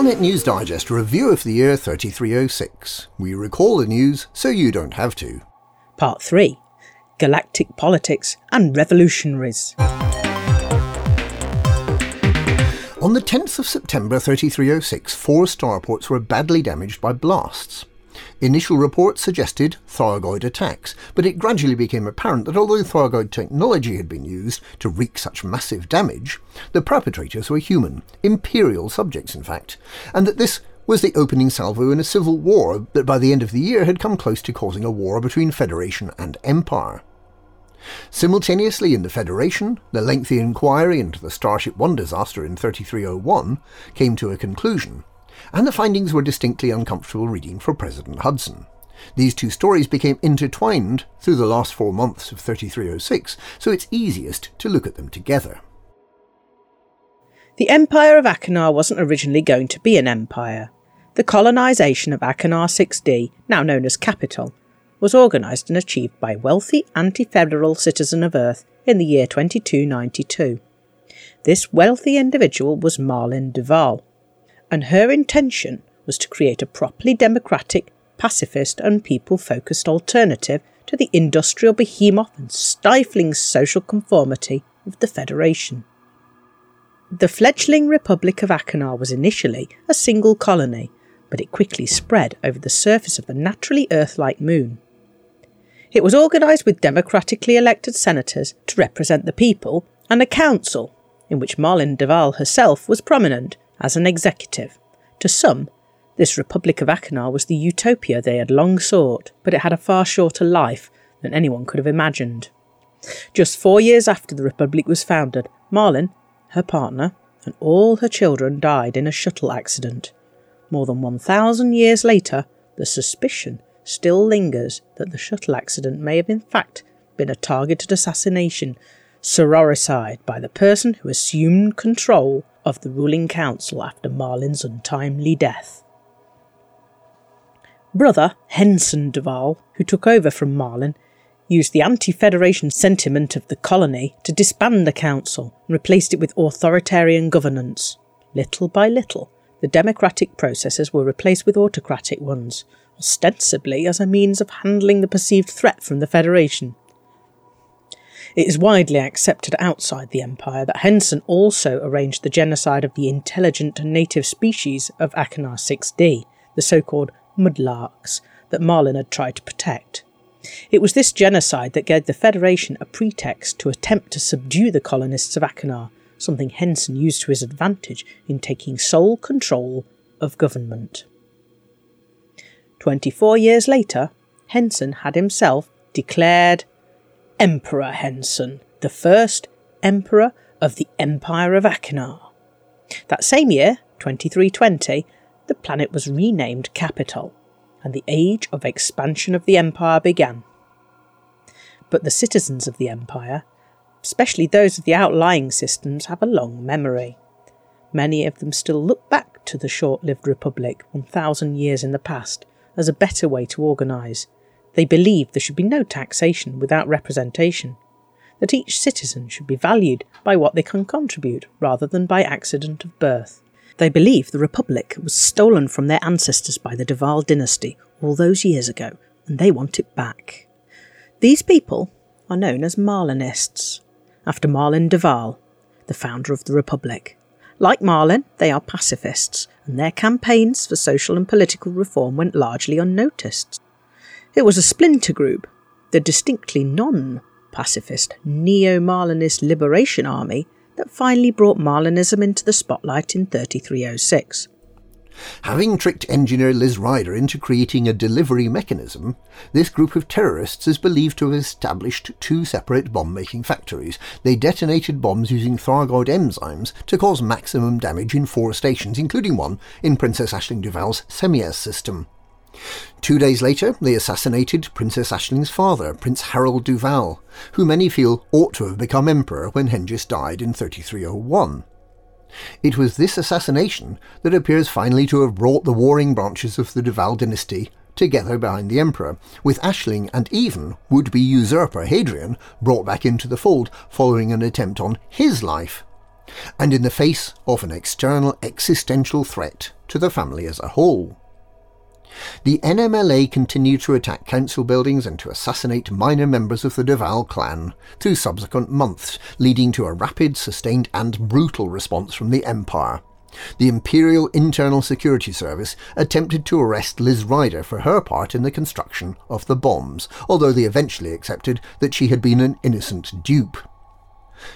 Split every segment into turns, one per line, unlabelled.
Galnet News Digest review of the year 3306. We recall the news so you don't have to.
Part 3 Galactic Politics and Revolutionaries.
On the 10th of September 3306, four starports were badly damaged by blasts. Initial reports suggested Thargoid attacks, but it gradually became apparent that although Thargoid technology had been used to wreak such massive damage, the perpetrators were human, imperial subjects in fact, and that this was the opening salvo in a civil war that by the end of the year had come close to causing a war between Federation and Empire. Simultaneously in the Federation, the lengthy inquiry into the Starship One disaster in 3301 came to a conclusion, and the findings were distinctly uncomfortable reading for President Hudson. These two stories became intertwined through the last four months of 3306, so it's easiest to look at them together.
The Empire of Achenar wasn't originally going to be an empire. The colonisation of Achenar 6D, now known as Capital, was organised and achieved by wealthy anti federal citizen of Earth in the year 2292. This wealthy individual was Marlin Duval, and her intention was to create a properly democratic, pacifist, and people focused alternative to the industrial behemoth and stifling social conformity of the Federation. The fledgling Republic of Achenar was initially a single colony, but it quickly spread over the surface of the naturally Earth like moon. It was organised with democratically elected senators to represent the people and a council, in which Marlin Duval herself was prominent as an executive. To some, this Republic of Achenar was the utopia they had long sought, but it had a far shorter life than anyone could have imagined. Just four years after the Republic was founded, Marlin, her partner, and all her children died in a shuttle accident. More than 1,000 years later, the suspicion still lingers that the shuttle accident may have in fact been a targeted assassination, sororicide by the person who assumed control of the ruling council after Marlin's untimely death. Brother Henson Duval, who took over from Marlin, used the anti Federation sentiment of the colony to disband the council and replaced it with authoritarian governance. Little by little, the democratic processes were replaced with autocratic ones, ostensibly as a means of handling the perceived threat from the Federation. It is widely accepted outside the Empire that Henson also arranged the genocide of the intelligent native species of Achenar 6D, the so called mudlarks, that Marlin had tried to protect. It was this genocide that gave the Federation a pretext to attempt to subdue the colonists of Achenar, something Henson used to his advantage in taking sole control of government. Twenty four years later, Henson had himself declared Emperor Henson, the first Emperor of the Empire of Achenar. That same year, 2320, the planet was renamed Capital, and the age of expansion of the Empire began. But the citizens of the Empire, especially those of the outlying systems, have a long memory. Many of them still look back to the short lived Republic 1,000 years in the past as a better way to organise. They believe there should be no taxation without representation, that each citizen should be valued by what they can contribute rather than by accident of birth. They believe the Republic was stolen from their ancestors by the Duval dynasty all those years ago, and they want it back. These people are known as Marlinists, after Marlin Duval, the founder of the Republic. Like Marlin, they are pacifists, and their campaigns for social and political reform went largely unnoticed. It was a splinter group, the distinctly non pacifist Neo Marlinist Liberation Army, that finally brought Marlinism into the spotlight in 3306.
Having tricked engineer Liz Ryder into creating a delivery mechanism, this group of terrorists is believed to have established two separate bomb making factories. They detonated bombs using Thargoid enzymes to cause maximum damage in four stations, including one in Princess Aisling Duval's Cemiess system. Two days later, they assassinated Princess Aisling's father, Prince Harold Duval, who many feel ought to have become emperor when Hengist died in 3301. It was this assassination that appears finally to have brought the warring branches of the Duval dynasty together behind the emperor, with Aisling and even would-be usurper Hadrian brought back into the fold following an attempt on his life. and in the face of an external existential threat to the family as a whole. The NMLA continued to attack council buildings and to assassinate minor members of the Duval clan through subsequent months, leading to a rapid, sustained, and brutal response from the Empire. The Imperial Internal Security Service attempted to arrest Liz Ryder for her part in the construction of the bombs, although they eventually accepted that she had been an innocent dupe.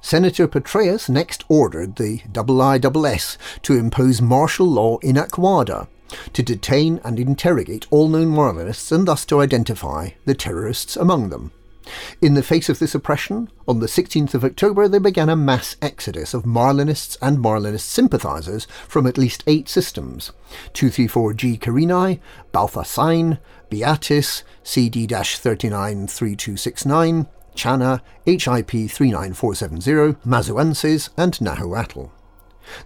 Senator Patreus next ordered the IISS to impose martial law in Aguada, to detain and interrogate all known Marlinists and thus to identify the terrorists among them. In the face of this oppression, on the 16th of October they began a mass exodus of Marlinists and Marlinist sympathisers from at least eight systems 234G Carinae, Balthasine, Beatis, CD 393269, Chana, HIP 39470, Mazuenses, and Nahuatl.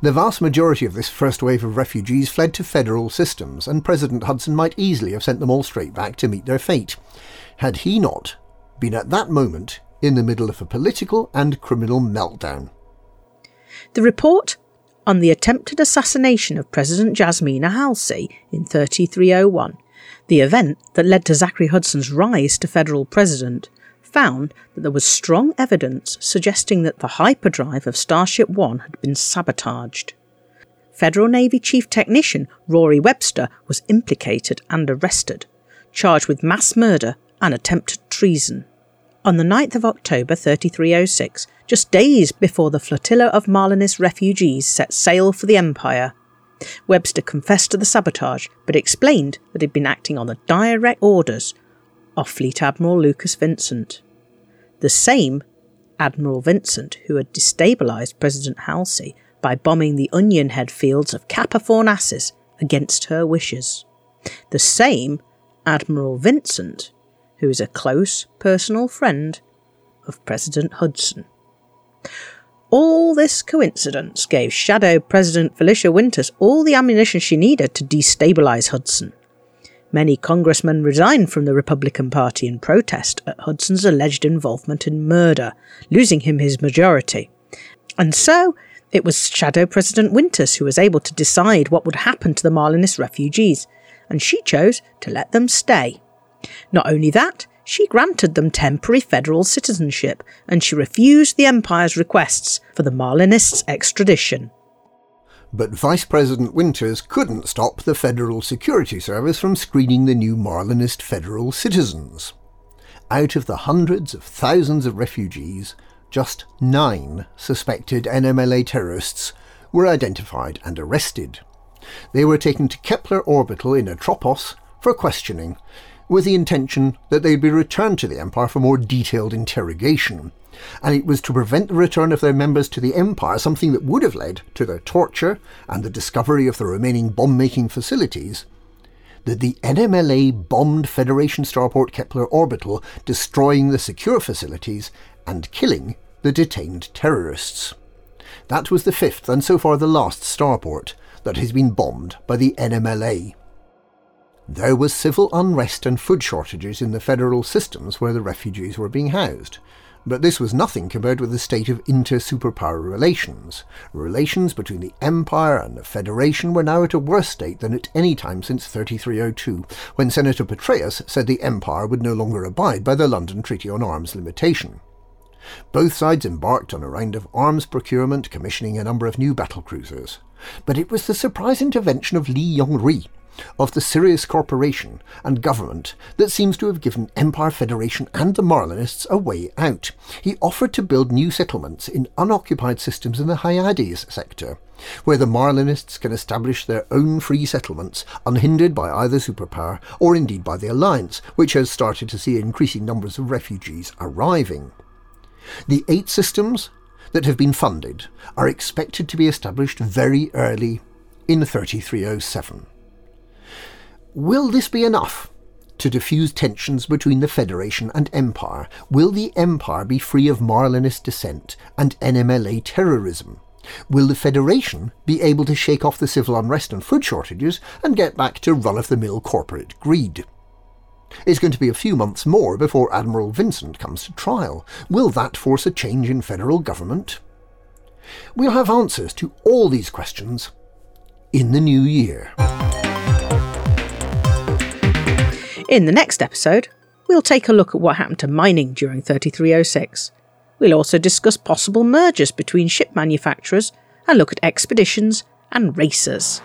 The vast majority of this first wave of refugees fled to federal systems, and President Hudson might easily have sent them all straight back to meet their fate, had he not been at that moment in the middle of a political and criminal meltdown.
The report on the attempted assassination of President Jasmina Halsey in 3301, the event that led to Zachary Hudson's rise to federal president, found that there was strong evidence suggesting that the hyperdrive of Starship 1 had been sabotaged. Federal Navy Chief Technician Rory Webster was implicated and arrested, charged with mass murder and attempted treason. On the 9th of October 3306, just days before the flotilla of Marlinist refugees set sail for the Empire, Webster confessed to the sabotage but explained that he'd been acting on the direct orders of Fleet Admiral Lucas Vincent. The same Admiral Vincent who had destabilised President Halsey by bombing the Onion Head fields of Kappa against her wishes. The same Admiral Vincent who is a close personal friend of President Hudson. All this coincidence gave Shadow President Felicia Winters all the ammunition she needed to destabilise Hudson. Many congressmen resigned from the Republican Party in protest at Hudson's alleged involvement in murder, losing him his majority. And so, it was Shadow President Winters who was able to decide what would happen to the Marlinist refugees, and she chose to let them stay. Not only that, she granted them temporary federal citizenship, and she refused the Empire's requests for the Marlinists' extradition.
But Vice President Winters couldn't stop the Federal Security Service from screening the new Marlinist federal citizens. Out of the hundreds of thousands of refugees, just nine suspected NMLA terrorists were identified and arrested. They were taken to Kepler Orbital in Atropos for questioning, with the intention that they'd be returned to the Empire for more detailed interrogation and it was to prevent the return of their members to the Empire, something that would have led to their torture and the discovery of the remaining bomb making facilities, that the NMLA bombed Federation starport Kepler Orbital, destroying the secure facilities and killing the detained terrorists. That was the fifth and so far the last starport that has been bombed by the NMLA. There was civil unrest and food shortages in the federal systems where the refugees were being housed, but this was nothing compared with the state of inter-superpower relations. Relations between the Empire and the Federation were now at a worse state than at any time since 3302, when Senator Patreus said the Empire would no longer abide by the London Treaty on Arms limitation. Both sides embarked on a round of arms procurement, commissioning a number of new battle cruisers. But it was the surprise intervention of Li Yong-Rui of the Sirius Corporation and government that seems to have given Empire Federation and the Marlinists a way out. He offered to build new settlements in unoccupied systems in the Hyades sector, where the Marlinists can establish their own free settlements unhindered by either superpower or indeed by the Alliance, which has started to see increasing numbers of refugees arriving. The eight systems that have been funded are expected to be established very early in 3307. Will this be enough to diffuse tensions between the Federation and Empire? Will the Empire be free of Marlinist dissent and NMLA terrorism? Will the Federation be able to shake off the civil unrest and food shortages and get back to run of the mill corporate greed? It's going to be a few months more before Admiral Vincent comes to trial. Will that force a change in federal government? We'll have answers to all these questions in the new year.
In the next episode, we'll take a look at what happened to mining during 3306. We'll also discuss possible mergers between ship manufacturers and look at expeditions and racers.